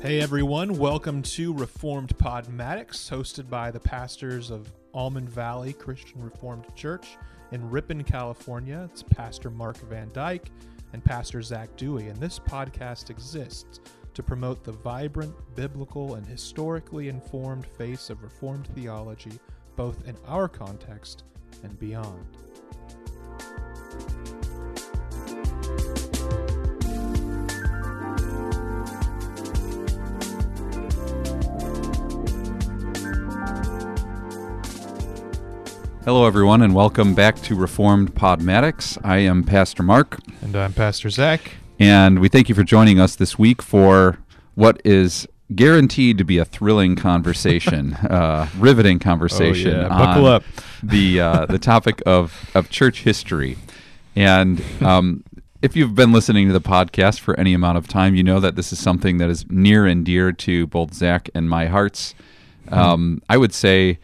Hey everyone, welcome to Reformed Podmatics, hosted by the pastors of Almond Valley Christian Reformed Church in Ripon, California. It's Pastor Mark Van Dyke and Pastor Zach Dewey, and this podcast exists to promote the vibrant, biblical, and historically informed face of Reformed theology, both in our context and beyond. Hello, everyone, and welcome back to Reformed Podmatics. I am Pastor Mark, And I'm Pastor Zach. and we thank you for joining us this week for what is guaranteed to be a thrilling conversation, uh, riveting conversation. Oh, yeah. Buckle on up. the uh, the topic of of church history, and um, if you've been listening to the podcast for any amount of time, you know that this is something that is near and dear to both Zach and my hearts. Um, I would say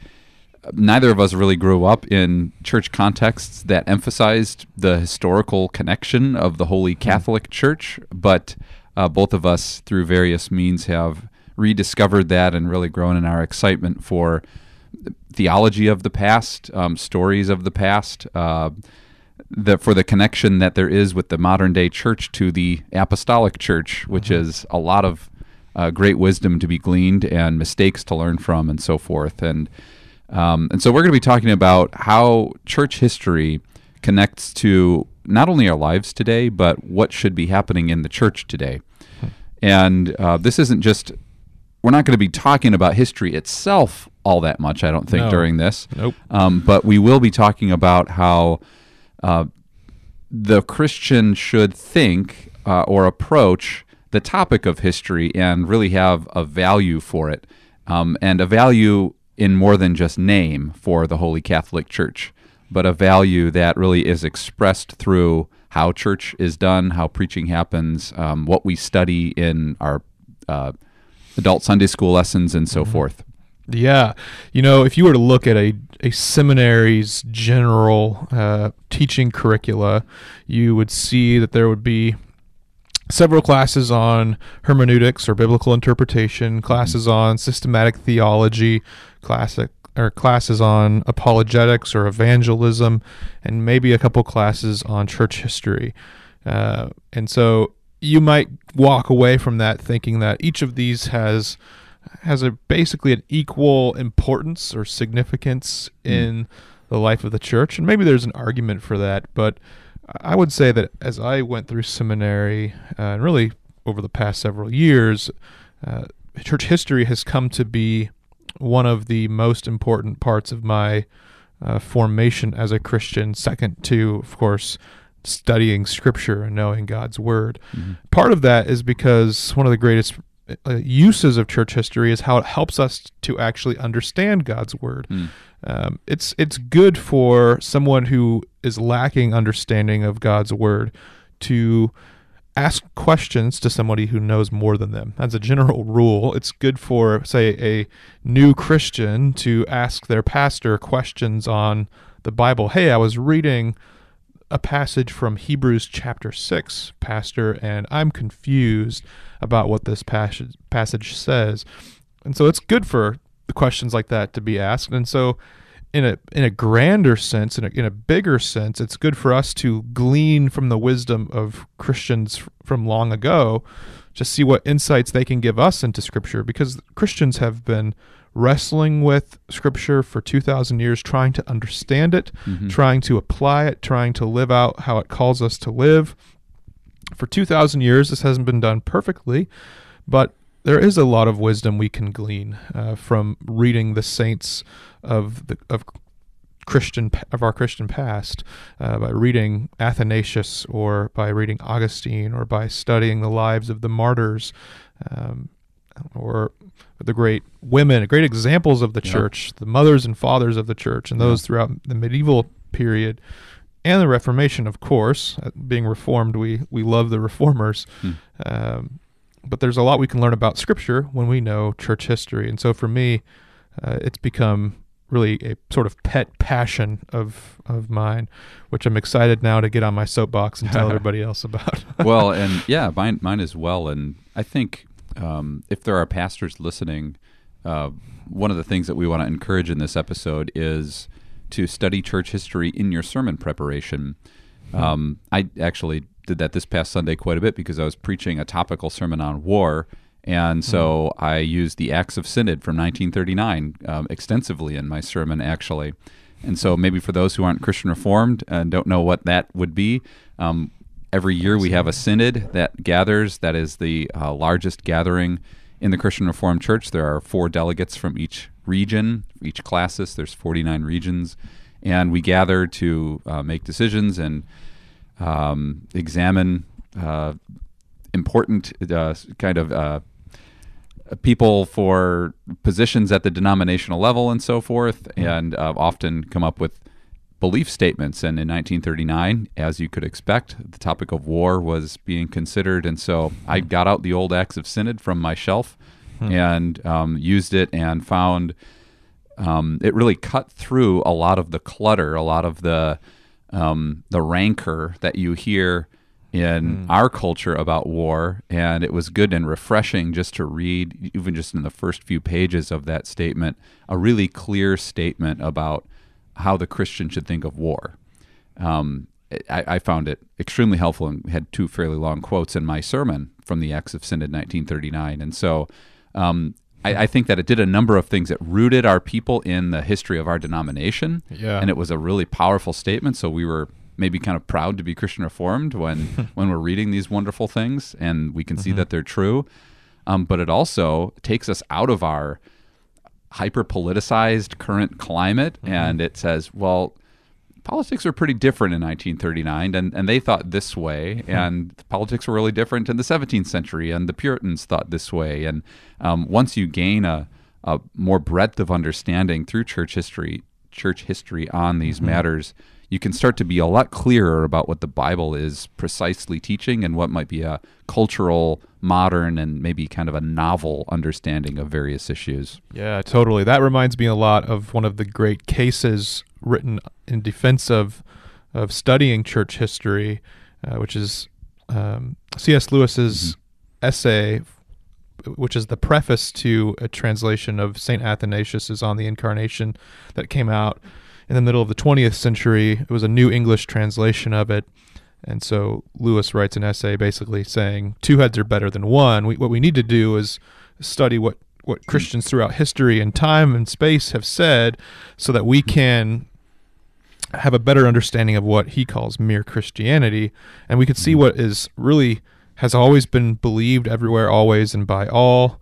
neither of us really grew up in church contexts that emphasized the historical connection of the Holy Catholic Church, but uh, both of us, through various means, have rediscovered that and really grown in our excitement for theology of the past, um, stories of the past, uh, the, for the connection that there is with the modern day church to the apostolic church, which is a lot of uh, great wisdom to be gleaned and mistakes to learn from, and so forth. And um, and so we're going to be talking about how church history connects to not only our lives today, but what should be happening in the church today. And uh, this isn't just, we're not going to be talking about history itself all that much, I don't think, No. during this. Nope. Um, but we will be talking about how uh, the Christian should think uh, or approach the topic of history and really have a value for it, um, and a value in more than just name for the Holy Catholic Church, but a value that really is expressed through how church is done, how preaching happens, um, what we study in our uh, adult Sunday school lessons, and so forth. Yeah. You know, if you were to look at a, a seminary's general uh, teaching curricula, you would see that there would be several classes on hermeneutics or biblical interpretation, classes on systematic theology, classic or classes on apologetics or evangelism, and maybe a couple classes on church history. Uh, and so you might walk away from that thinking that each of these has has a basically an equal importance or significance in the life of the church, and maybe there's an argument for that. But I would say that as I went through seminary, uh, and really over the past several years, uh, church history has come to be one of the most important parts of my uh, formation as a Christian, second to, of course, studying Scripture and knowing God's Word. Part of that is because one of the greatest uh, uses of church history is how it helps us to actually understand God's Word. Um, it's it's good for someone who is lacking understanding of God's Word to ask questions to somebody who knows more than them. As a general rule, it's good for, say, a new Christian to ask their pastor questions on the Bible. Hey, I was reading a passage from Hebrews chapter 6, Pastor, and I'm confused about what this passage, passage says. And so it's good for questions like that to be asked. And so in a in a grander sense, in a, in a bigger sense, it's good for us to glean from the wisdom of Christians from long ago, to see what insights they can give us into Scripture, because Christians have been wrestling with Scripture for two thousand years, trying to understand it, mm-hmm. trying to apply it, trying to live out how it calls us to live. For two thousand years, this hasn't been done perfectly, but there is a lot of wisdom we can glean uh, from reading the saints of the of Christian of our Christian past uh, by reading Athanasius or by reading Augustine or by studying the lives of the martyrs um, or the great women, great examples of the Yeah. church, the mothers and fathers of the church, and those throughout the medieval period and the Reformation, of course. Uh, being Reformed, we we love the Reformers. Um, but there's a lot we can learn about Scripture when we know church history, and so for me, uh, it's become really a sort of pet passion of of mine, which I'm excited now to get on my soapbox and tell everybody else about. well, and yeah, mine, mine as well. And I think um, if there are pastors listening, uh, one of the things that we want to encourage in this episode is to study church history in your sermon preparation. Um, I actually did that this past Sunday quite a bit because I was preaching a topical sermon on war. And so I used the Acts of Synod from 1939 um, extensively in my sermon, actually. And so maybe for those who aren't Christian Reformed and don't know what that would be, um, every year we have a synod that gathers. That is the uh, largest gathering in the Christian Reformed Church. There are four delegates from each region, each classis. There's 49 regions, and we gather to uh, make decisions and um, examine uh, important uh, kind of uh, people for positions at the denominational level and so forth, and uh, often come up with belief statements. And in 1939, as you could expect, the topic of war was being considered. And so I got out the old Acts of Synod from my shelf and um, used it and found um, it really cut through a lot of the clutter, a lot of the um, the rancor that you hear in our culture about war, and it was good and refreshing just to read, even just in the first few pages of that statement, a really clear statement about how the Christian should think of war. Um, I, I found it extremely helpful and had two fairly long quotes in my sermon from the Acts of Synod 1939. And so um, I, I think that it did a number of things. It rooted our people in the history of our denomination. Yeah. And it was a really powerful statement. So we were maybe kind of proud to be Christian Reformed when, when we're reading these wonderful things and we can see that they're true. Um, but it also takes us out of our hyper politicized current climate and it says, well, politics were pretty different in 1939 and, and they thought this way. And politics were really different in the 17th century and the puritans thought this way. And um, once you gain a, a more breadth of understanding through church history church history on these matters you can start to be a lot clearer about what the bible is precisely teaching and what might be a cultural modern and maybe kind of a novel understanding of various issues. Yeah, totally. That reminds me a lot of one of the great cases written in defense of of studying church history, uh, which is um, C.S. Lewis's essay, which is the preface to a translation of Saint Athanasius's On the Incarnation that came out in the middle of the 20th century. It was a New English translation of it. And so Lewis writes an essay basically saying two heads are better than one. We, what we need to do is study what, what Christians throughout history and time and space have said so that we can have a better understanding of what he calls mere Christianity. And we could see what is really has always been believed everywhere, always, and by all.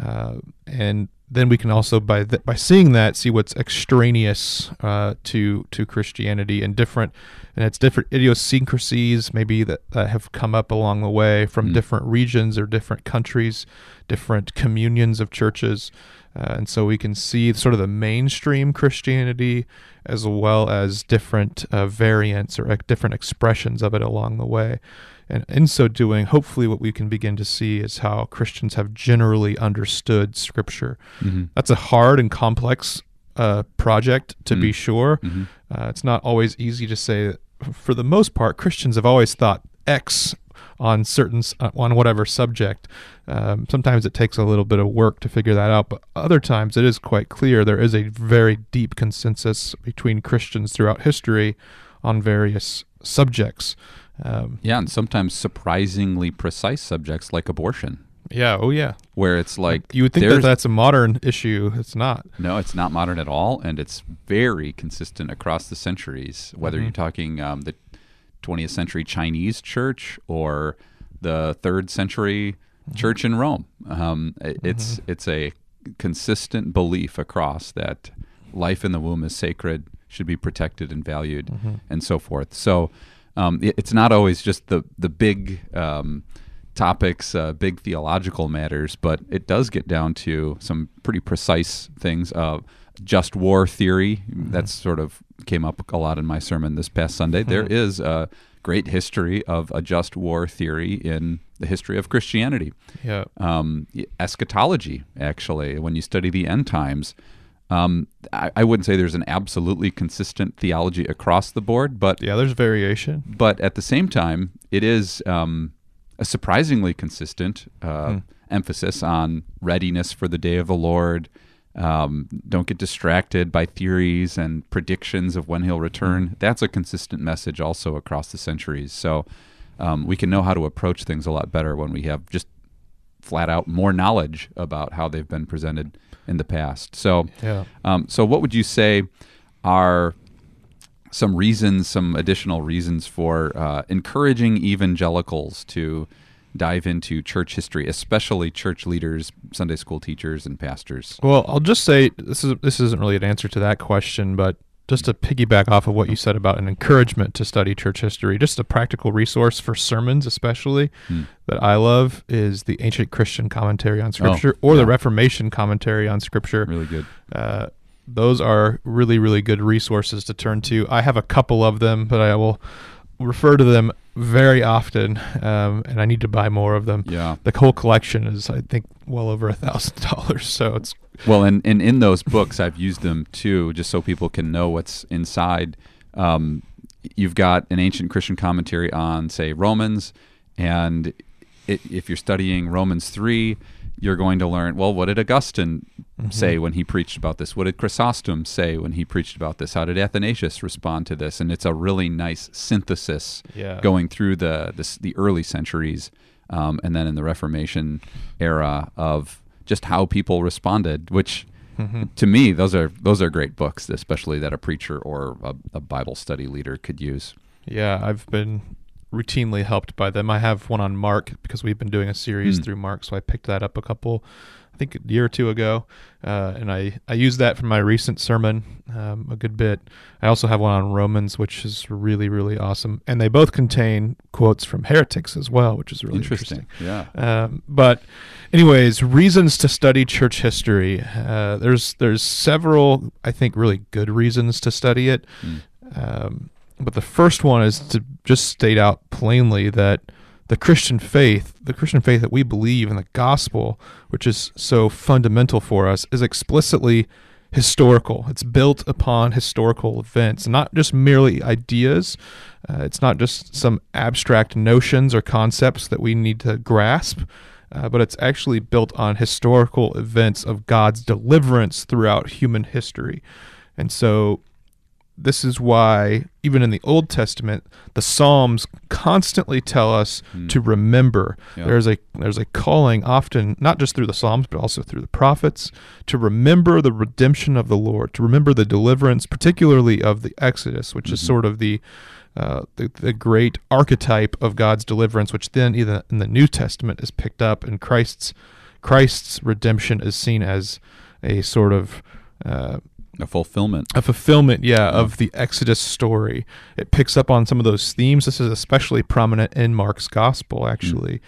Uh, and then we can also by th- by seeing that see what's extraneous uh, to to Christianity and different and it's different idiosyncrasies maybe that, that have come up along the way from different regions or different countries, different communions of churches, uh, and so we can see sort of the mainstream Christianity as well as different uh, variants or uh, different expressions of it along the way. And in so doing, hopefully, what we can begin to see is how Christians have generally understood Scripture. That's a hard and complex uh, project, to be sure. Uh, it's not always easy to say. For the most part, Christians have always thought X on certain uh, on whatever subject. Um, sometimes it takes a little bit of work to figure that out, but other times it is quite clear. There is a very deep consensus between Christians throughout history on various subjects. Um, yeah and sometimes surprisingly precise subjects like abortion yeah. Oh, yeah. where it's like You would think that that's a modern issue. It's not. No, it's not modern at all, and it's very consistent across the centuries. Whether Mm-hmm. you're talking um, the 20th century Chinese church or the third century Mm-hmm. church in Rome, um, it- it's it's a consistent belief across that life in the womb is sacred, should be protected and valued, Mm-hmm. and so forth. So um, it- it's not always just the the big. Um, topics, uh, big theological matters, but it does get down to some pretty precise things. Uh, just war theory, that's sort of came up a lot in my sermon this past Sunday. There is a great history of a just war theory in the history of Christianity. Yeah. Um, eschatology, actually, when you study the end times, um, I, I wouldn't say there's an absolutely consistent theology across the board, but Yeah. There's variation. but at the same time, it is um, a surprisingly consistent uh, emphasis on readiness for the day of the Lord. Um, don't get distracted by theories and predictions of when he'll return. That's a consistent message also across the centuries. So um, we can know how to approach things a lot better when we have just flat out more knowledge about how they've been presented in the past. So, Yeah. um, so what would you say are some reasons, some additional reasons for uh, encouraging evangelicals to dive into church history, especially church leaders, Sunday school teachers, and pastors? Well, I'll just say this is this isn't really an answer to that question, but just to piggyback off of what you said about an encouragement to study church history, just a practical resource for sermons, especially Hmm. that I love is the Ancient Christian Commentary on Scripture or Oh, yeah. the Reformation Commentary on Scripture. Really good. Uh, those are really, really good resources to turn to. I have a couple of them, but I will refer to them very often, um, and I need to buy more of them. Yeah. The whole collection is, I think, well over a thousand dollars. So it's Well, and, and in those books, I've used them too, just so people can know what's inside. Um, you've got an ancient Christian commentary on, say, Romans, and it, if you're studying Romans 3, you're going to learn, well, what did Augustine say when he preached about this? What did Chrysostom say when he preached about this? How did Athanasius respond to this? And it's a really nice synthesis Yeah. going through the, the, the early centuries um, and then in the Reformation era of just how people responded, which to me those are those are great books, especially that a preacher or a, a Bible study leader could use. Yeah, I've been routinely helped by them. I have one on Mark because we've been doing a series Hmm. through Mark, so I picked that up a couple, I think a year or two ago, uh, and I I used that for my recent sermon um, a good bit. I also have one on Romans, which is really really awesome, and they both contain quotes from heretics as well, which is really interesting. Yeah. Um, but, anyways, reasons to study church history. Uh, there's there's several, I think, really good reasons to study it. Um, but the first one is to just state out plainly that the Christian faith, the Christian faith that we believe in the gospel, which is so fundamental for us, is explicitly historical. It's built upon historical events, not just merely ideas. Uh, it's not just some abstract notions or concepts that we need to grasp, uh, but it's actually built on historical events of God's deliverance throughout human history. And so this is why even in the Old Testament, the Psalms constantly tell us to remember. Yeah. There's a there's a calling often not just through the Psalms but also through the prophets to remember the redemption of the Lord, to remember the deliverance, particularly of the Exodus, which is sort of the uh, the, the great archetype of God's deliverance, which then either in the New Testament is picked up, and Christ's Christ's redemption is seen as a sort of uh, A fulfillment. a fulfillment, yeah, of the Exodus story. It picks up on some of those themes. This is especially prominent in Mark's gospel, actually,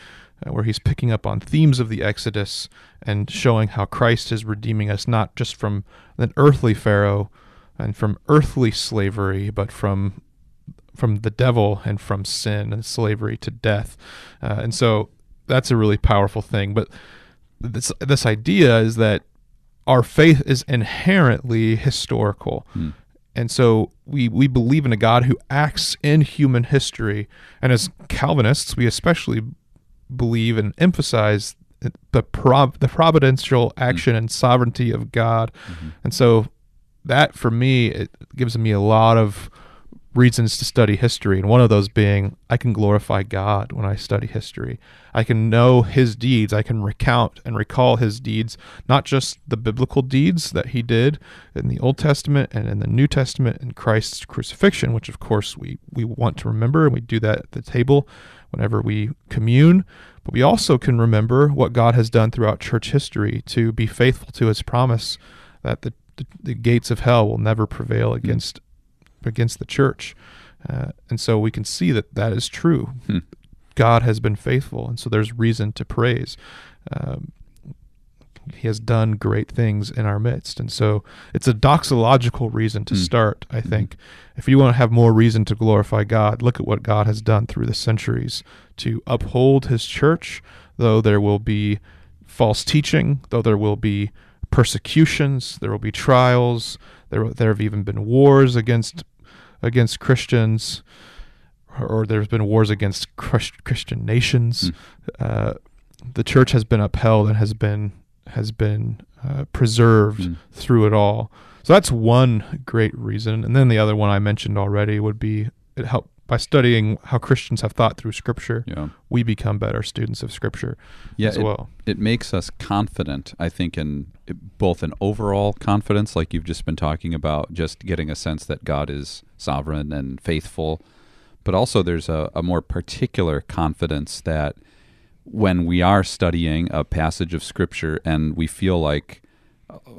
uh, where he's picking up on themes of the Exodus and showing how Christ is redeeming us not just from an earthly Pharaoh and from earthly slavery, but from from the devil and from sin and slavery to death. Uh, and so that's a really powerful thing. But this this idea is that our faith is inherently historical. Hmm. And so we, we believe in a God who acts in human history. And as Calvinists, we especially believe and emphasize the prov- the providential hmm. action and sovereignty of God. Mm-hmm. And so that for me it gives me a lot of reasons to study history and one of those being I can glorify God when I study history. I can know his deeds, I can recount and recall his deeds, not just the biblical deeds that he did in the Old Testament and in the New Testament in Christ's crucifixion, which of course we we want to remember and we do that at the table whenever we commune, but we also can remember what God has done throughout church history to be faithful to his promise that the the, the gates of hell will never prevail mm-hmm. against against the church. Uh, and so we can see that that is true. Hmm. God has been faithful, and so there's reason to praise. Um, he has done great things in our midst, and so it's a doxological reason to Hmm. start. I think if you want to have more reason to glorify God, look at what God has done through the centuries to uphold His church. Though there will be false teaching, though there will be persecutions, there will be trials. There, there have even been wars against against Christians, or there's been wars against Chris- Christian nations. Uh, the church has been upheld and has been has been uh, preserved Mm. through it all. So that's one great reason. And then the other one I mentioned already would be it help by studying how Christians have thought through Scripture. Yeah. We become better students of Scripture Yeah, as it, well. it makes us confident i think in both an overall confidence like you've just been talking about just getting a sense that god is sovereign and faithful but also there's a, a more particular confidence that when we are studying a passage of scripture and we feel like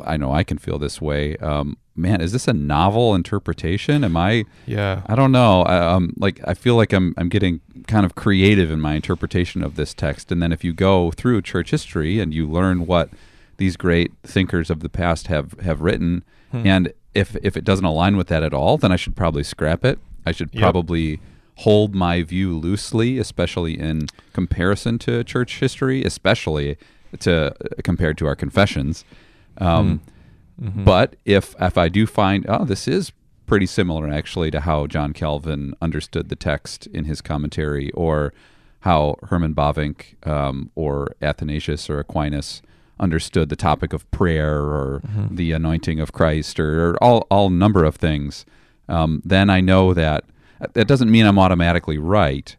i know i can feel this way um, man is this a novel interpretation am i Yeah. I don't know. I, um, like I feel like I'm I'm getting kind of creative in my interpretation of this text, and then if you go through church history and you learn what these great thinkers of the past have have written, Hmm. and if if it doesn't align with that at all, then I should probably scrap it. I should Yep. probably hold my view loosely, especially in comparison to church history, especially to compared to our confessions. Um, Mhm. but if if I do find oh this is pretty similar actually to how John Calvin understood the text in his commentary, or how Herman Bavinck um, or Athanasius or Aquinas understood the topic of prayer or the anointing of Christ or, or all all number of things, um, then I know that that doesn't mean I'm automatically right.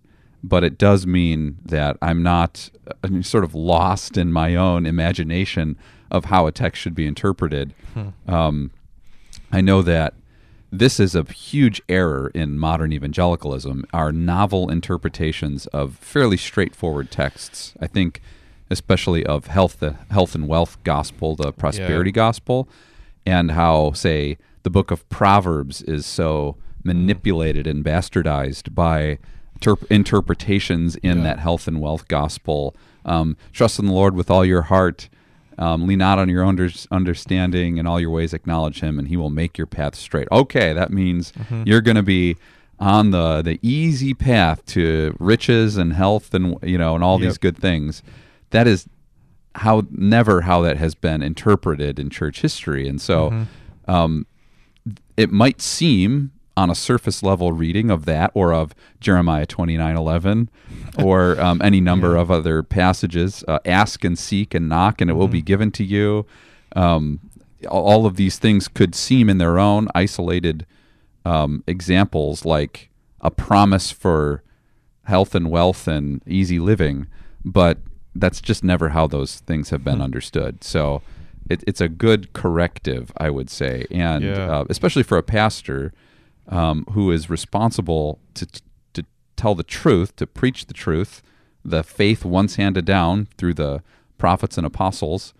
But it does mean that I'm not uh, sort of lost in my own imagination of how a text should be interpreted. Um, I know that this is a huge error in modern evangelicalism are novel interpretations of fairly straightforward texts. I think especially of health the health and wealth gospel, the prosperity gospel, and how say the book of Proverbs is so manipulated and bastardized by terp- interpretations in Yeah. that health and wealth gospel. Um, trust in the Lord with all your heart. Um, lean not on your own under- understanding. And all your ways acknowledge him and he will make your path straight. Okay that means you're going to be on the the easy path to riches and health and you know and all these good things. That is how never how that has been interpreted in church history. And so um, it might seem on a surface level reading of that or of Jeremiah 29:11 or um, any number of other passages uh, ask and seek and knock and it will be given to you. Um, all of these things could seem in their own isolated um, examples like a promise for health and wealth and easy living but that's just never how those things have been understood. So it, it's a good corrective i would say. And Yeah. uh, especially for a pastor um, who is responsible to, to tell the truth, to preach the truth, the faith once handed down through the prophets and apostles.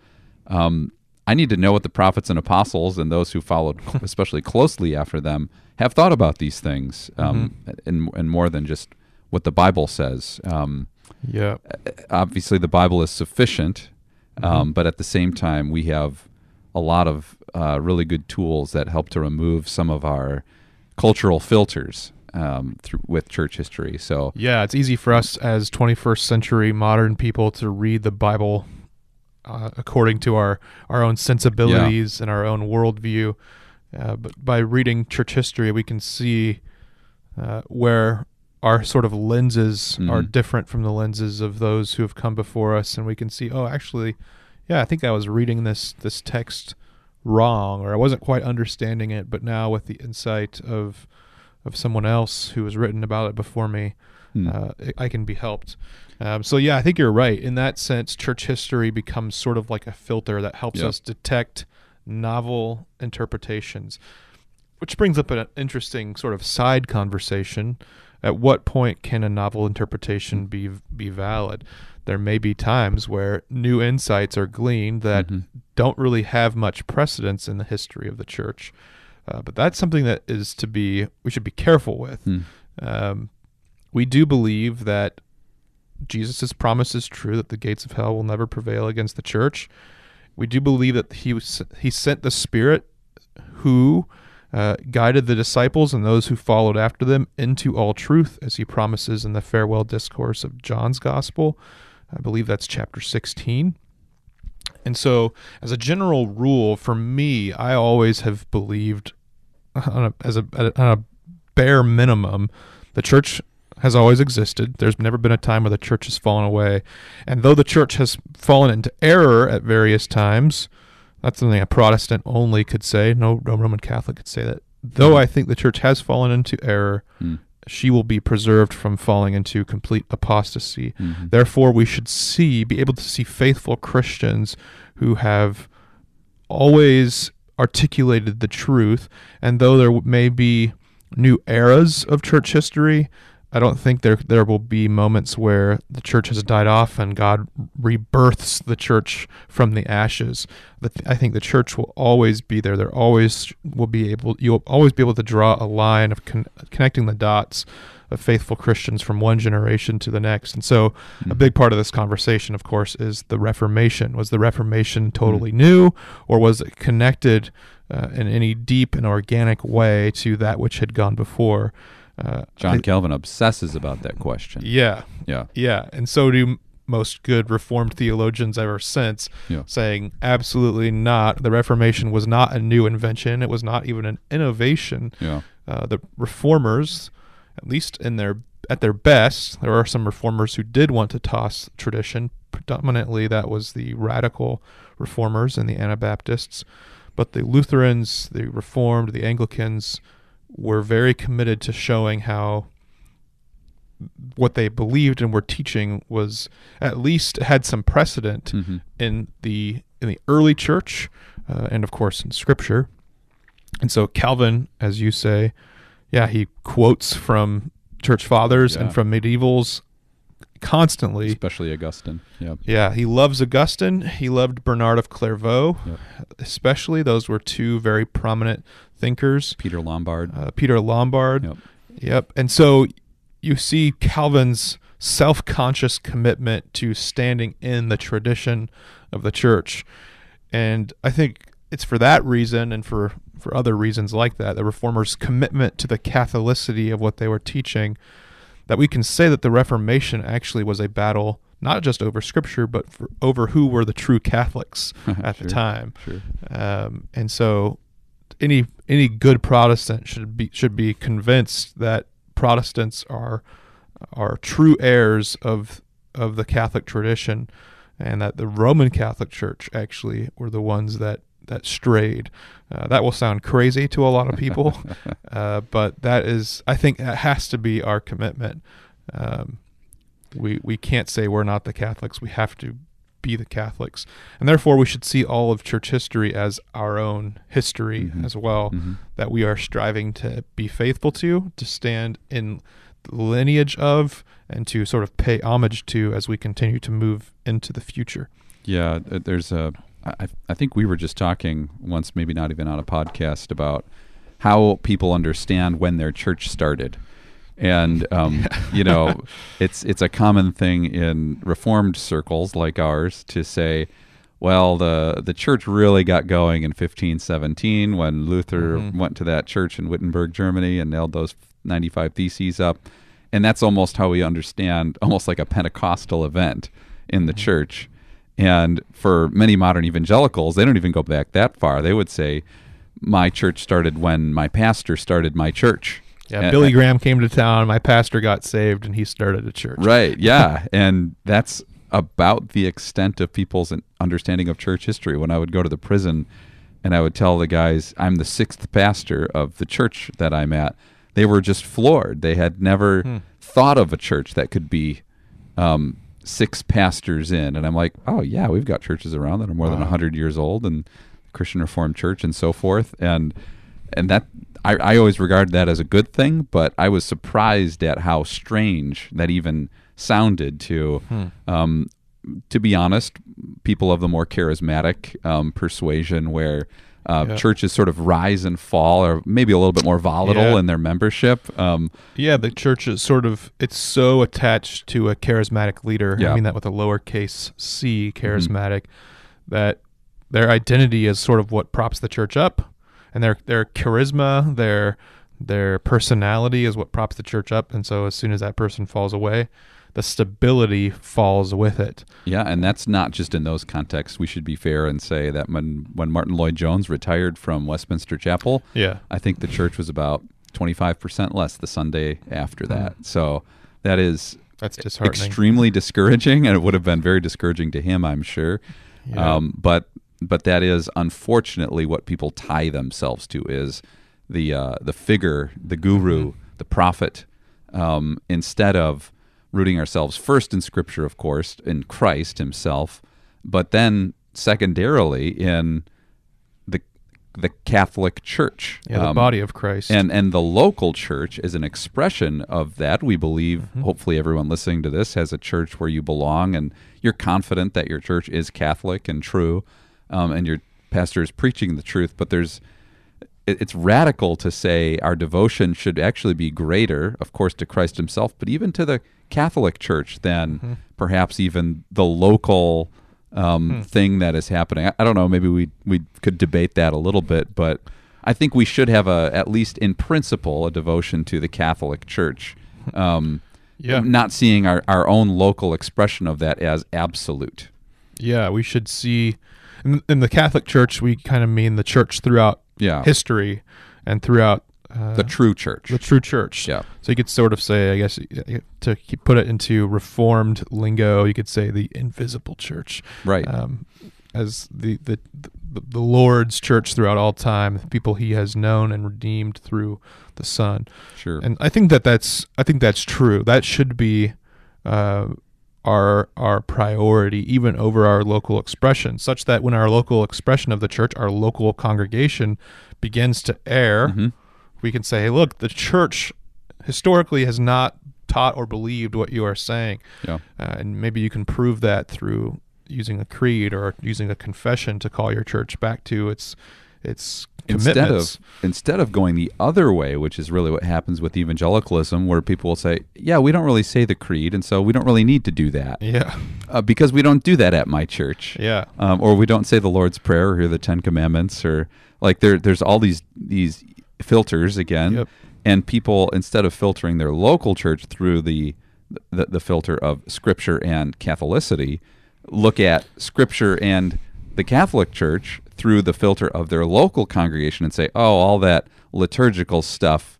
Um, I need to know what the prophets and apostles and those who followed, especially closely after them, have thought about these things, um, and, and more than just what the Bible says. Um, Yeah. obviously the Bible is sufficient, um, but at the same time, we have a lot of uh, really good tools that help to remove some of our cultural filters um, through, with church history. So, Yeah, it's easy for us as 21st century modern people to read the Bible uh, according to our, our own sensibilities and our own worldview. Uh, but by reading church history, we can see uh, where our sort of lenses are Mhm. different from the lenses of those who have come before us, and we can see, oh, actually, yeah, I think I was reading this this text wrong, or I wasn't quite understanding it. But now, with the insight of of someone else who has written about it before me, Hmm. uh, I can be helped. Um, so yeah, I think you're right. In that sense, church history becomes sort of like a filter that helps Yep. us detect novel interpretations. Which brings up an interesting sort of side conversation. At what point can a novel interpretation be be valid? There may be times where new insights are gleaned that Mhm. don't really have much precedence in the history of the church. Uh, but that's something that is to be we should be careful with. Hmm. Um, we do believe that Jesus' promise is true that the gates of hell will never prevail against the church. We do believe that he was, he sent the Spirit who uh, guided the disciples and those who followed after them into all truth, as he promises in the farewell discourse of John's Gospel. I believe that's chapter 16. And so, as a general rule, for me, I always have believed, on a, as a, on a bare minimum, the church has always existed. There's never been a time where the church has fallen away. And though the church has fallen into error at various times, that's something a Protestant only could say. No, no Roman Catholic could say that. Though I think the church has fallen into error, Mm. She will be preserved from falling into complete apostasy. Mhm. Therefore, we should see, be able to see faithful Christians who have always articulated the truth. And though there may be new eras of church history, I don't think there there will be moments where the church has died off and God rebirths the church from the ashes. But I think the church will always be there. There always will be able you'll always be able to draw a line of con- connecting the dots of faithful Christians from one generation to the next. And so a big part of this conversation of course is the Reformation. Was the Reformation totally new or was it connected uh, in any deep and organic way to that which had gone before? Uh, John I- Calvin obsesses about that question. yeah, Yeah. yeah, and so do most good Reformed theologians ever since, Yeah. saying absolutely not. The Reformation was not a new invention; it was not even an innovation. Yeah. Uh, the Reformers, at least in their at their best, there are some Reformers who did want to toss tradition. Predominantly, that was the radical Reformers and the Anabaptists, but the Lutherans, the Reformed, the Anglicans were very committed to showing how what they believed and were teaching was at least had some precedent Mhm. in the in the early church uh, and of course in scripture and so calvin as you say yeah he quotes from church fathers Yeah. and from medievals constantly Especially Augustine. Yeah. yeah he loves augustine he loved bernard of clairvaux Yep. especially those were two very prominent thinkers Peter Lombard. uh, peter lombard Yep. Yep. And so you see Calvin's self conscious commitment to standing in the tradition of the church. And I think it's for that reason and for, for other reasons like that, the Reformers' commitment to the Catholicity of what they were teaching, that we can say that the Reformation actually was a battle not just over Scripture, but for, over who were the true Catholics at the time. Sure. Um, and so any any good Protestant should be should be convinced that Protestants are are true heirs of of the Catholic tradition, and that the Roman Catholic Church actually were the ones that that strayed. Uh, that will sound crazy to a lot of people, uh, but that is, I think, that has to be our commitment. Um, we we can't say we're not the Catholics. We have to be the Catholics, and therefore we should see all of church history as our own history Mhm. as well. Mhm. That we are striving to be faithful to, to stand in the lineage of, and to sort of pay homage to as we continue to move into the future. Yeah, there's a. I, I think we were just talking once, maybe not even on a podcast, about how people understand when their church started, and um, you know, it's it's a common thing in Reformed circles like ours to say, well, the the church really got going in 1517 when Luther Mhm. went to that church in Wittenberg, Germany, and nailed those 95 theses up, and that's almost how we understand, almost like a Pentecostal event in the church. And for many modern evangelicals, they don't even go back that far. They would say, "My church started when my pastor started my church." Yeah, And- Billy Graham came to town. My pastor got saved, and he started a church. Right. Yeah. and that's about the extent of people's understanding of church history. When I would go to the prison and I would tell the guys, I'm the sixth pastor of the church that I'm at, they were just floored. They had never Hmm. thought of a church that could be um, six pastors in. And I'm like, oh, yeah, we've got churches around that are more than Wow. 100 years old and Christian Reformed Church and so forth. And and that I, I always regard that as a good thing, but I was surprised at how strange that even sounded to, Hmm. um, to be honest, people of the more charismatic um, persuasion where uh, Yeah. churches sort of rise and fall, or maybe a little bit more volatile Yeah. in their membership. Um, Yeah, the church is sort of it's so attached to a charismatic leader. Yeah. I mean that with a lowercase c, charismatic, that their identity is sort of what props the church up, and their their charisma, their their personality is what props the church up. And so as soon as that person falls away, the stability falls with it. Yeah, and that's not just in those contexts. We should be fair and say that when when Martyn Lloyd-Jones retired from Westminster Chapel, Yeah. I think the church was about twenty five percent less the Sunday after that. So that is That's disheartening. extremely discouraging, and it would have been very discouraging to him, I'm sure. Yeah. Um, but but that is unfortunately what people tie themselves to is the uh, the figure, the guru, Mm-hmm. the prophet, um, instead of rooting ourselves first in Scripture, of course, in Christ Himself, but then secondarily in the the Catholic Church, yeah, the Um, body of Christ. and and the local church is an expression of that. We believe, Mm-hmm. hopefully, everyone listening to this has a church where you belong, and you're confident that your church is Catholic and true, um, and your pastor is preaching the truth. But there's it's radical to say our devotion should actually be greater, of course, to Christ Himself, but even to the Catholic Church than Mm-hmm. perhaps even the local um, Hmm. thing that is happening. I, I don't know. Maybe we we could debate that a little bit, but I think we should have a at least in principle a devotion to the Catholic Church. Um, Yeah. not seeing our, our own local expression of that as absolute. yeah, we should see in, in the Catholic Church. We kind of mean the church throughout Yeah, history and throughout uh, the true church. the true church. Yeah. So you could sort of say, I guess, to put it into reformed lingo, you could say the invisible church, Right. um, as the, the the Lord's church throughout all time, the people He has known and redeemed through the Son. sure. And I think that that's I think that's true. That should be uh, our our priority, even over our local expression, such that when our local expression of the church, our local congregation, begins to err, Mhm. we can say, "Hey, look, the church historically has not taught or believed what you are saying," yeah. uh, and maybe you can prove that through using a creed or using a confession to call your church back to its its instead of instead of going the other way, which is really what happens with evangelicalism, where people will say, "Yeah, we don't really say the creed, and so we don't really need to do that. Yeah, uh, because we don't do that at my church, yeah, um, or we don't say the Lord's Prayer or hear the Ten Commandments, or like there there's all these these filters again, Yep. and people instead of filtering their local church through the the, the filter of Scripture and Catholicity, look at Scripture and the Catholic Church through the filter of their local congregation and say, oh, all that liturgical stuff,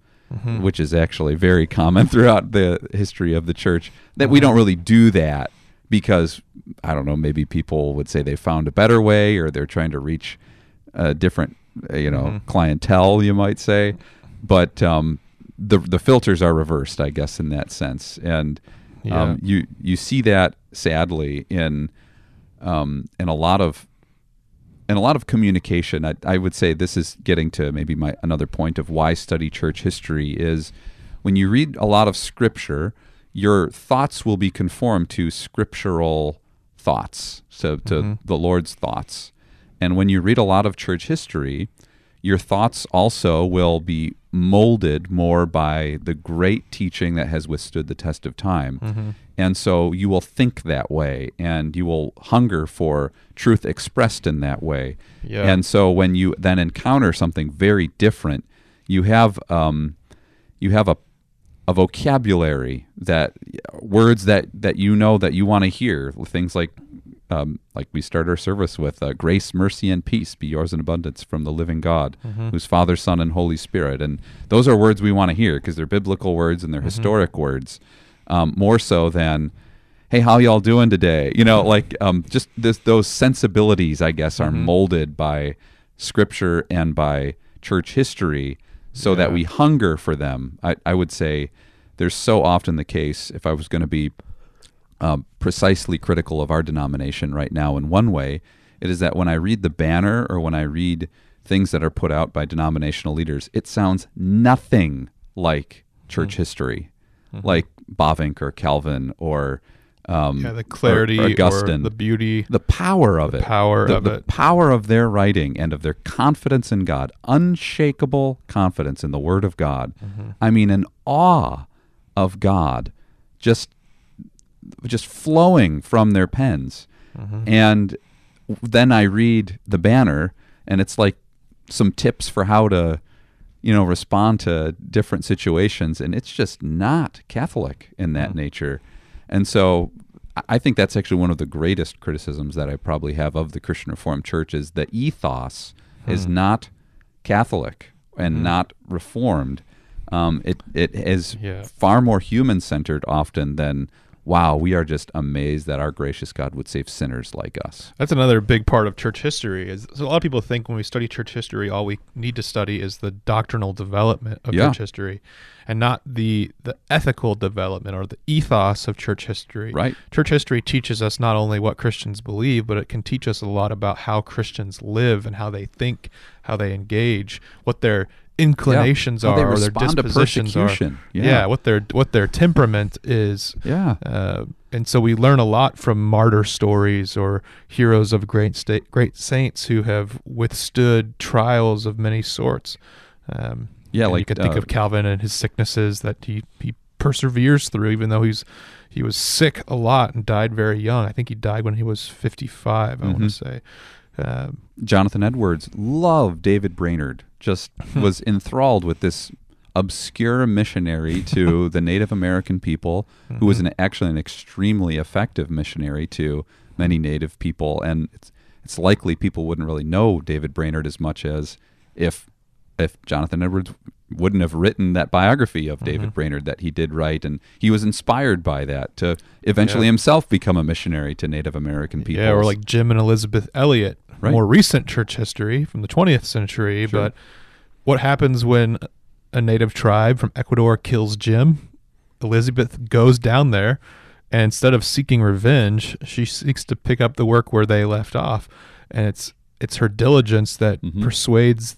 which is actually very common throughout the history of the church, that we don't really do that because, I don't know, maybe people would say they found a better way or they're trying to reach a different, uh, you know, clientele, you might say. But um, the the filters are reversed, I guess, in that sense, and Yeah. um, you you see that sadly in um, in a lot of in a lot of communication. I, I would say this is getting to maybe my another point of why study church history is when you read a lot of scripture, your thoughts will be conformed to scriptural thoughts, so to mm-hmm. the Lord's thoughts. And when you read a lot of church history, your thoughts also will be molded more by the great teaching that has withstood the test of time. And so you will think that way and you will hunger for truth expressed in that way. Yeah. And so when you then encounter something very different, you have um, you have a a vocabulary that words that that you know that you want to hear things like um, like we start our service with uh, grace mercy and peace be yours in abundance from the living god who's father son and holy spirit. And those are words we want to hear because they're biblical words and they're historic words um, more so than hey how y'all doing today? You know like um, just this, those sensibilities i guess are molded by scripture and by church history so that we hunger for them. I, I would say there's so often the case if i was going to be um, precisely critical of our denomination right now in one way it is that when i read the banner or when i read things that are put out by denominational leaders it sounds nothing like church Hmm. history like Bavinck or Calvin or um, yeah, the clarity or or, Augustine the beauty. the power of it power the, of the it. power of their writing and of their confidence in god unshakable confidence in the word of god Mm-hmm. i mean an awe of god just just flowing from their pens. Mm-hmm. and then i read the banner and it's like some tips for how to you know respond to different situations. And it's just not catholic in that nature. And so I- think that's actually one of the greatest criticisms that i probably have of the christian reformed church is the ethos is not catholic and not reformed. Um, it it is Yeah. far more human centered often than wow. We are just amazed that our gracious God would save sinners like us. That's another big part of church history. Is so a lot of people think when we study church history, all we need to study is the doctrinal development of Yeah. church history, and not the the ethical development or the ethos of church history. Right. Church history teaches us not only what Christians believe, but it can teach us a lot about how Christians live and how they think, how they engage, what their inclinations How are, or their dispositions are. persecution. Yeah. what their what their temperament is. Yeah. Uh, and so we learn a lot from martyr stories or heroes of great sta- great saints who have withstood trials of many sorts. Um, Yeah, and you like, can think uh, of Calvin and his sicknesses that he he perseveres through, even though he's he was sick a lot and died very young. I think he died when he was fifty five. I want to say. Um, Jonathan Edwards loved David Brainerd. Just was enthralled with this obscure missionary to the Native American people, who was mm-hmm. an, actually an extremely effective missionary to many Native people. And it's it's likely people wouldn't really know David Brainerd as much as if if Jonathan Edwards wouldn't have written that biography of David mm-hmm. Brainerd that he did write, and he was inspired by that to eventually Yeah. himself become a missionary to Native American people. Yeah, or like Jim and Elizabeth Elliot, Right. more recent church history from the 20th century. Sure. But what happens when a native tribe from Ecuador kills Jim? Elizabeth goes down there, and instead of seeking revenge, she seeks to pick up the work where they left off, and it's it's her diligence that Mhm. persuades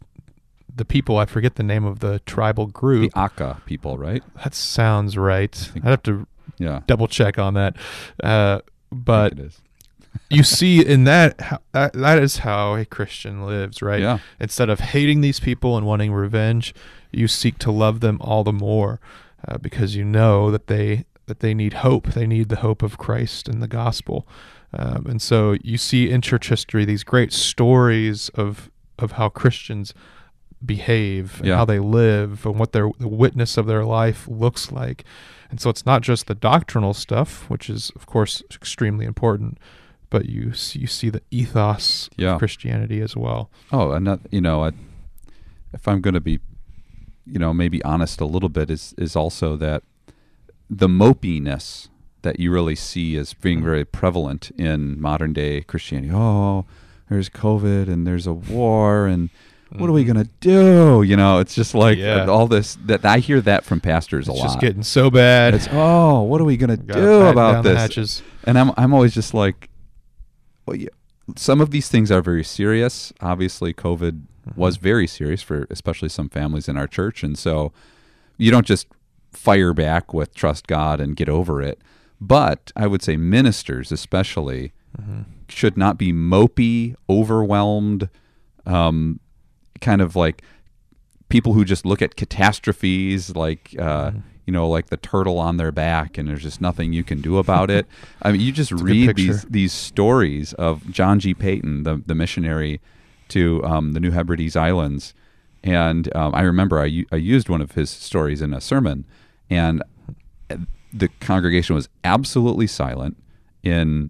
the people. I forget the name of the tribal group, the. Auca people, right? that sounds right. I'd have to Yeah, double check on that. Uh, but it is. You see in that how, that, that is how a Christian lives, right? Yeah. Instead of hating these people and wanting revenge, you seek to love them all the more uh, because you know that they that they need hope. They need the hope of Christ and the gospel. Um, and so you see in church history these great stories of of how Christians behave and Yeah. how they live and what their the witness of their life looks like. And so it's not just the doctrinal stuff, which is of course extremely important, but you see, you see the ethos Yeah. of Christianity as well. Oh, another. You know, I, if I'm going to be, you know, maybe honest a little bit, is is also that the mopiness that you really see as being very prevalent in modern day Christianity. Oh, there's COVID and there's a war and. What are we mm-hmm. gonna do? You know, it's just like Yeah. all this. That I hear that from pastors a It's lot. just getting so bad. It's oh, what are we gonna do about this? And I'm I'm always just like, well, yeah, some of these things are very serious. Obviously, COVID was very serious for especially some families in our church, and so you don't just fire back with trust God and get over it. But I would say ministers, especially, should not be mopey, overwhelmed, um, kind of like people who just look at catastrophes like uh, you know like the turtle on their back and there's just nothing you can do about it. I mean you just read these these stories of john g. Paton the, the missionary to um, the new hebrides islands. And um, i remember I, I used one of his stories in a sermon and the congregation was absolutely silent in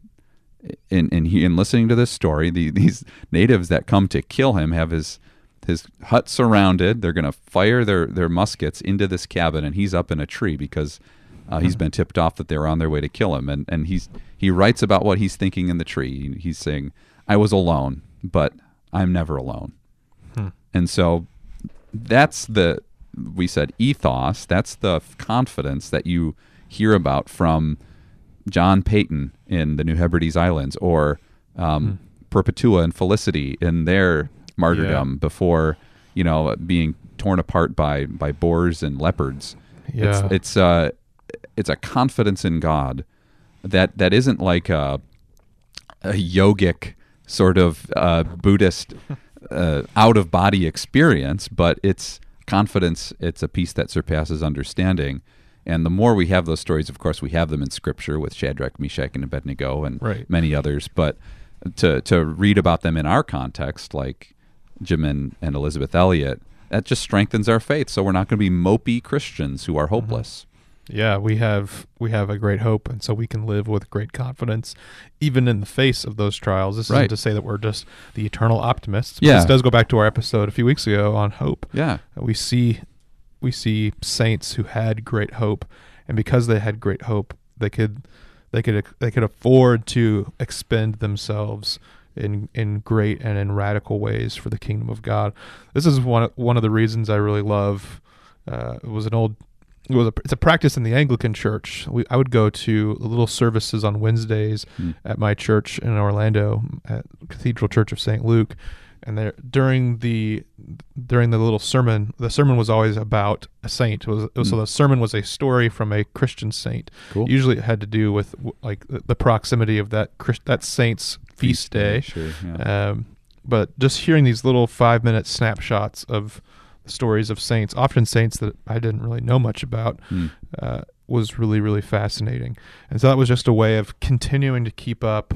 in in, he, in listening to this story. The, these natives that come to kill him have his his hut surrounded. They're going to fire their their muskets into this cabin, and he's up in a tree because uh, he's been tipped off that they're on their way to kill him. And and he's he writes about what he's thinking in the tree. He's saying, "I was alone, but I'm never alone." And so that's the we said ethos. That's the confidence that you hear about from John Paton in the New Hebrides Islands or um, Perpetua and Felicity in their martyrdom before you know being torn apart by by boars and leopards. Yeah. It's it's uh it's a confidence in God that that isn't like a a yogic sort of uh, Buddhist uh, out of body experience, but it's confidence. It's a peace that surpasses understanding. And the more we have those stories, of course, we have them in Scripture with Shadrach, Meshach, and Abednego, and Right. many others. But to to read about them in our context, like Jim and, and Elizabeth Elliot, that just strengthens our faith. So we're not going to be mopey Christians who are mm-hmm. hopeless. yeah, we have we have a great hope, and so we can live with great confidence, even in the face of those trials. This Right. isn't to say that we're just the eternal optimists. Yeah. this does go back to our episode a few weeks ago on hope. Yeah, uh, We see we see saints who had great hope, and because they had great hope, they could they could they could afford to expend themselves in in great and in radical ways for the kingdom of God. This is one one of the reasons I really love. Uh, it was an old. It was a, it's a practice in the Anglican Church. We, I would go to little services on Wednesdays Hmm. at my church in Orlando at Cathedral Church of St. Luke, and there during the during the little sermon, the sermon was always about a saint. It was, it was so Hmm. the sermon was a story from a Christian saint. Cool. Usually, it had to do with like the, the proximity of that that saint's feast day. Sure. Yeah. Um, but just hearing these little five minute snapshots of stories of saints, often saints that I didn't really know much about, Hmm. uh, was really, really fascinating. And so that was just a way of continuing to keep up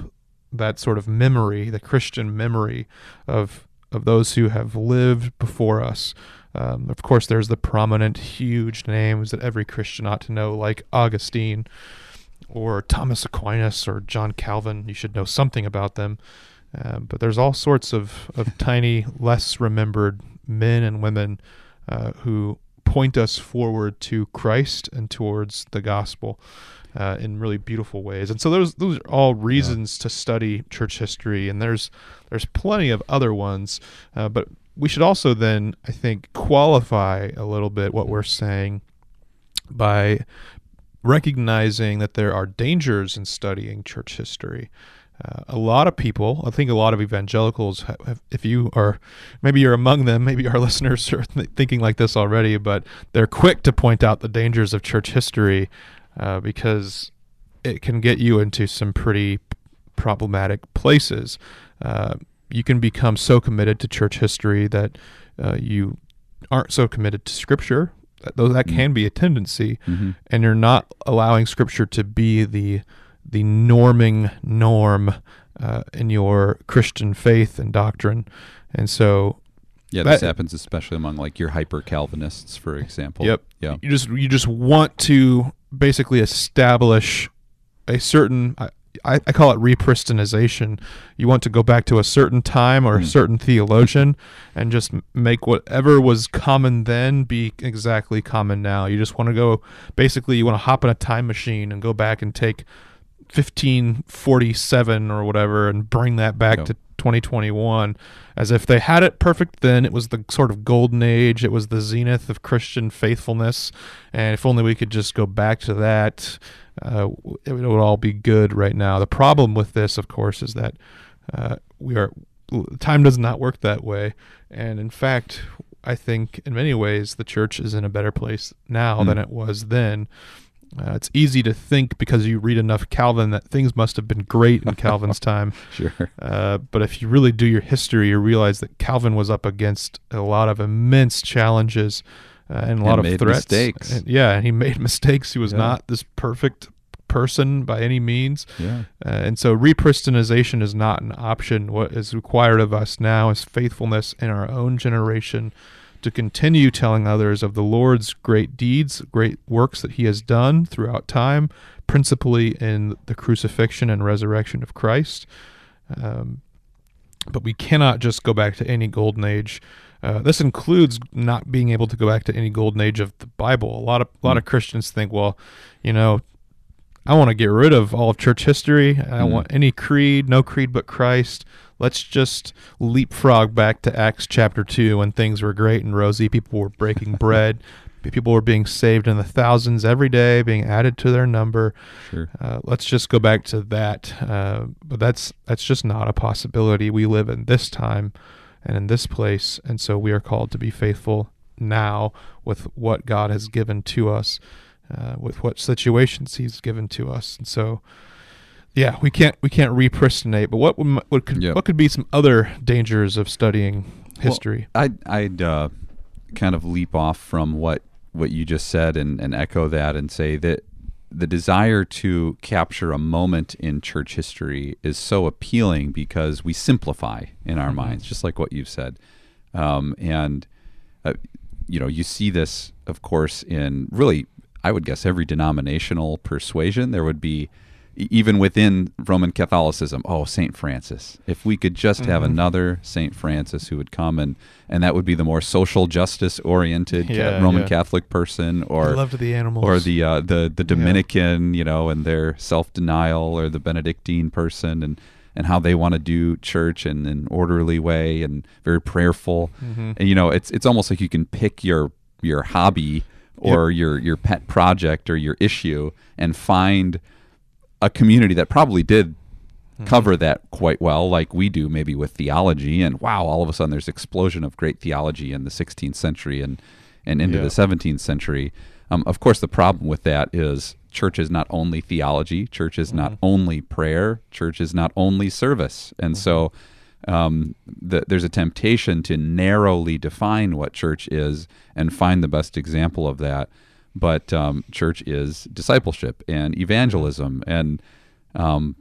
that sort of memory, the Christian memory of of those who have lived before us. Um, of course, there's the prominent, huge names that every Christian ought to know, like Augustine or Thomas Aquinas or John Calvin. You should know something about them. Um, but there's all sorts of, of tiny, less remembered men and women uh, who point us forward to Christ and towards the gospel uh, in really beautiful ways. And so those those are all reasons to study church history. And there's there's plenty of other ones, uh, but we should also then I think qualify a little bit what we're saying by recognizing that there are dangers in studying church history. Uh, a lot of people, I think a lot of evangelicals, have, if you are, maybe you're among them, maybe our listeners are th- thinking like this already, but they're quick to point out the dangers of church history uh, because it can get you into some pretty problematic places. Uh, you can become so committed to church history that uh, you aren't so committed to Scripture. That, though that can be a tendency, Mhm. and you're not allowing Scripture to be the the norming norm uh, in your Christian faith and doctrine. And so, Yeah, this That- happens especially among like your hyper Calvinists, for example. Yep. Yeah. you just you just want to basically establish a certain I, I call it repristinization. You want to go back to a certain time or a Hmm. certain theologian and just make whatever was common then be exactly common now. You just want to go basically you want to hop in a time machine and go back and take 1547 or whatever and bring that back Yep. to 2021 as if they had it perfect then it was the sort of golden age it was the zenith of christian faithfulness and if only we could just go back to that uh, it would all be good right now the problem with this of course is that uh, we are time does not work that way and in fact i think in many ways the church is in a better place now Hmm. than it was then uh, it's easy to think because you read enough Calvin that things must have been great in Calvin's time. Sure. Uh, but if you really do your history, you realize that Calvin was up against a lot of immense challenges uh, and a lot And of made threats. mistakes. And- yeah, and he made mistakes. He was Yeah. not this perfect person by any means. Yeah. Uh, and so repristinization is not an option. What is required of us now is faithfulness in our own generation to continue telling others of the Lord's great deeds, great works that he has done throughout time, principally in the crucifixion and resurrection of Christ. Um, but we cannot just go back to any golden age. Uh, this includes not being able to go back to any golden age of the Bible. A lot of a lot of Christians think, well, you know, I want to get rid of all of church history. I don't Mm. want any creed, no creed but Christ. Let's just leapfrog back to Acts chapter 2 when things were great and rosy. People were breaking bread. People were being saved in the thousands every day, being added to their number. Sure. Uh, let's just go back to that. Uh, but that's that's just not a possibility. We live in this time and in this place, and so we are called to be faithful now with what God has given to us, uh, with what situations He's given to us, and so. Yeah, we can't we can't repristinate, but what would, what could Yeah. what could be some other dangers of studying history? I'd, I'd uh, kind of leap off from what, what you just said and, and echo that and say that the desire to capture a moment in church history is so appealing because we simplify in our minds, just like what you've said. Um, and, uh, you know, you see this, of course, in really, I would guess, every denominational persuasion. There would be even within Roman Catholicism, oh, Saint Francis. If we could just have Mhm. another Saint Francis who would come and and that would be the more social justice oriented Yeah, Roman yeah. Catholic person, or loved the animals. or the uh, the the Dominican, you know, and their self denial, or the Benedictine person, and and how they want to do church in an orderly way and very prayerful. Mhm. And you know, it's it's almost like you can pick your your hobby or your your pet project or your issue and find a community that probably did cover that quite well like we do maybe with theology and wow all of a sudden there's explosion of great theology in the 16th century and and into Yeah. the 17th century. Um, of course the problem with that is church is not only theology church is not only prayer church is not only service. And so um, the, there's a temptation to narrowly define what church is and find the best example of that. But um, church is discipleship and evangelism, and um,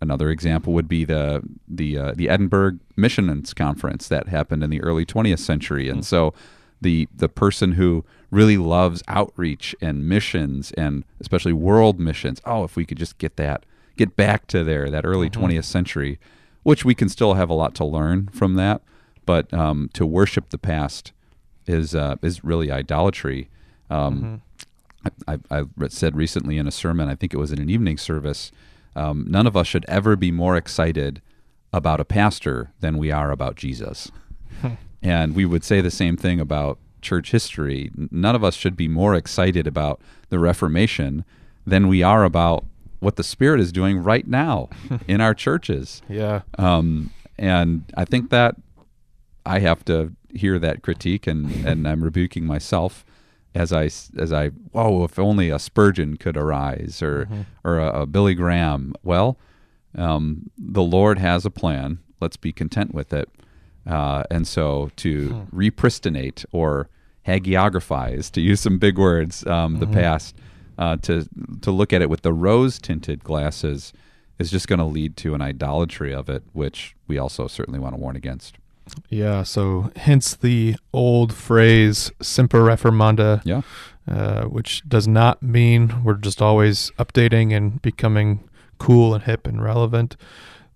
another example would be the the uh, the Edinburgh Missions Conference that happened in the early 20th century, and so the the person who really loves outreach and missions and especially world missions. Oh, if we could just get that get back to there that early 20th century, which we can still have a lot to learn from that, but um, to worship the past is uh, is really idolatry. Um, I, I, I said recently in a sermon, I think it was in an evening service, um, none of us should ever be more excited about a pastor than we are about Jesus. and we would say the same thing about church history. None of us should be more excited about the Reformation than we are about what the Spirit is doing right now in our churches. Yeah. Um, and I think that I have to hear that critique, and, and I'm rebuking myself as I as I whoa, if only a Spurgeon could arise, or or a, a Billy Graham. Well, um, the Lord has a plan. Let's be content with it. Uh, and so to repristinate or hagiographize, to use some big words, um, the past, uh, to to look at it with the rose tinted glasses is just going to lead to an idolatry of it, which we also certainly want to warn against. Yeah. So, hence the old phrase "semper reformanda," Yeah. uh, which does not mean we're just always updating and becoming cool and hip and relevant.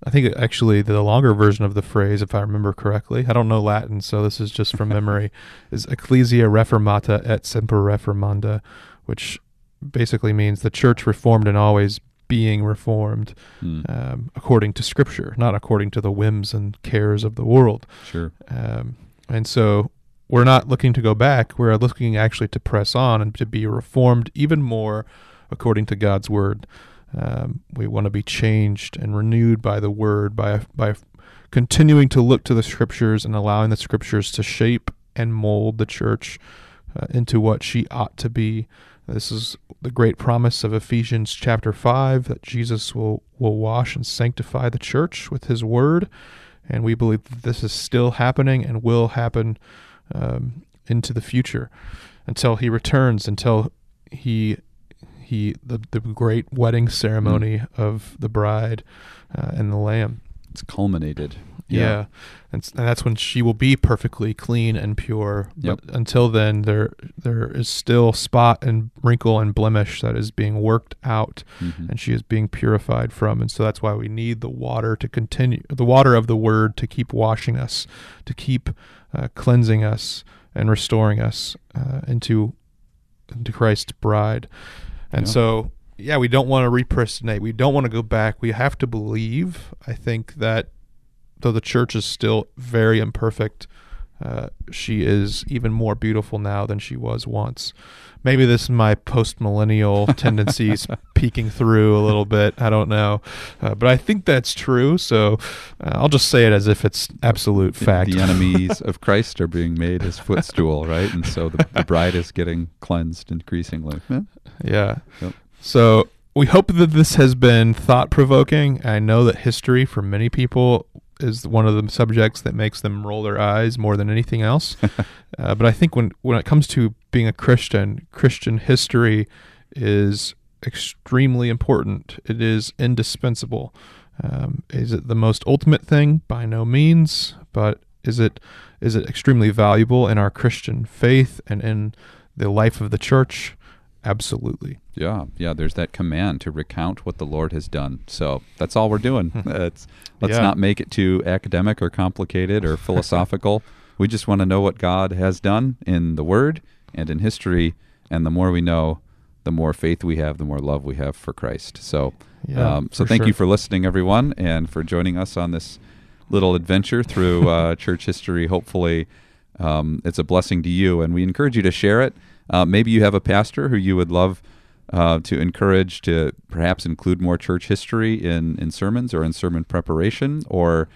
I think actually the longer version of the phrase, if I remember correctly, I don't know Latin, so this is just from memory, is Ecclesia Reformata et Semper Reformanda, which basically means the church reformed and always being reformed Hmm. um, according to Scripture, not according to the whims and cares of the world. Sure. Um, and so we're not looking to go back. We're looking actually to press on and to be reformed even more according to God's word. Um, we want to be changed and renewed by the word, by by continuing to look to the scriptures and allowing the scriptures to shape and mold the church uh, into what she ought to be. This is the great promise of Ephesians chapter 5 that Jesus will, will wash and sanctify the church with his word. And we believe that this is still happening and will happen um, into the future until he returns, until he he the, the great wedding ceremony of the bride uh, and the lamb. It's culminated. Yeah, And, and that's when she will be perfectly clean and pure. Yep. But until then, there there is still spot and wrinkle and blemish that is being worked out, Mhm. and she is being purified from. And so that's why we need the water to continue, the water of the Word to keep washing us, to keep uh, cleansing us and restoring us uh, into into Christ's bride. And Yeah. so, yeah, we don't want to repristinate. We don't want to go back. We have to believe. I think that though the church is still very imperfect, uh, she is even more beautiful now than she was once. Maybe this is my post millennial tendencies peeking through a little bit. I don't know. Uh, but I think that's true. So uh, I'll just say it as if it's absolute fact. The enemies of Christ are being made his footstool, right? And so the, the bride is getting cleansed increasingly. Yeah. Yeah. Yep. So we hope that this has been thought provoking. I know that history for many people is one of the subjects that makes them roll their eyes more than anything else. uh, but I think when when it comes to being a Christian, Christian history is extremely important. It is indispensable. Um, is it the most ultimate thing? By no means. But is it is it extremely valuable in our Christian faith and in the life of the church? Absolutely. Yeah, yeah. There's that command to recount what the Lord has done. So that's all we're doing. it's, let's Yeah. not make it too academic or complicated or philosophical. we just want to know what God has done in the Word and in history. And the more we know, the more faith we have, the more love we have for Christ. So, Yeah, um, so thank sure. you for listening, everyone, and for joining us on this little adventure through uh, church history. Hopefully, um, it's a blessing to you, and we encourage you to share it. Uh, maybe you have a pastor who you would love uh, to encourage to perhaps include more church history in, in sermons or in sermon preparation, or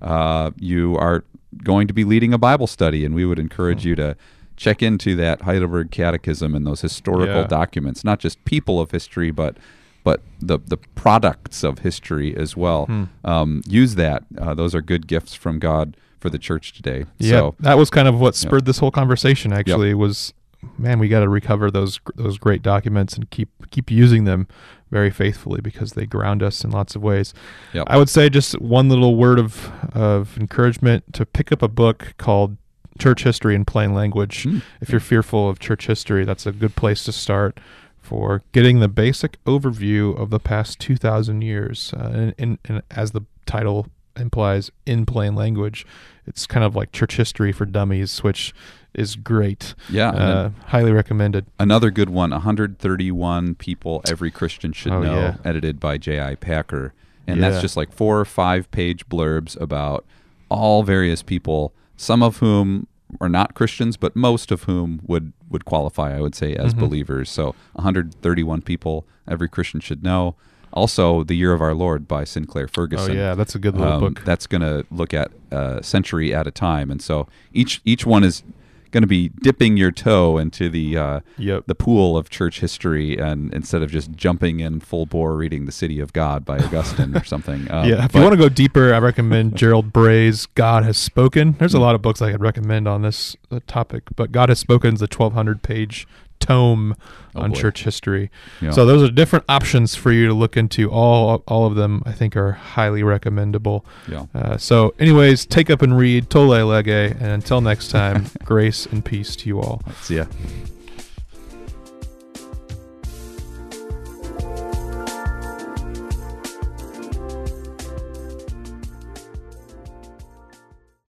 uh, you are going to be leading a Bible study, and we would encourage you to check into that Heidelberg Catechism and those historical Yeah. documents, not just people of history, but but the the products of history as well. Hmm. Um, use that; uh, those are good gifts from God for the church today. Yeah, So, that was kind of what spurred this whole conversation. Actually, was man, we got to recover those those great documents and keep keep using them very faithfully because they ground us in lots of ways. Yep. I would say just one little word of of encouragement to pick up a book called Church History in Plain Language. Hmm. If you're fearful of church history, that's a good place to start for getting the basic overview of the past 2,000 years. Uh, and, and, and as the title implies, in plain language, it's kind of like church history for dummies, which is great. yeah, Uh, highly recommended. another good one: 131 people every Christian should Oh, know, yeah. edited by J.I. Packer, and that's just like four or five page blurbs about all various people, some of whom are not Christians, but most of whom would would qualify, I would say, as Mhm. believers. So 131 people every Christian should know. Also, The Year of Our Lord by Sinclair Ferguson. Oh, yeah, that's a good little Um, book. That's going to look at a century at a time, and so each each one is going to be dipping your toe into the uh, Yep. the pool of church history, and instead of just jumping in full bore reading the City of God by Augustine or something. Um, yeah, if but- you want to go deeper, I recommend Gerald Bray's "God Has Spoken." There's a lot of books I could recommend on this uh, topic, but "God Has Spoken" is a 1,200 page tome Oh, on boy. church history. Yeah. So those are different options for you to look into. All all of them, I think, are highly recommendable. yeah. Uh, so, anyways, take up and read Tolle Lege, and until next time, grace and peace to you all. See ya.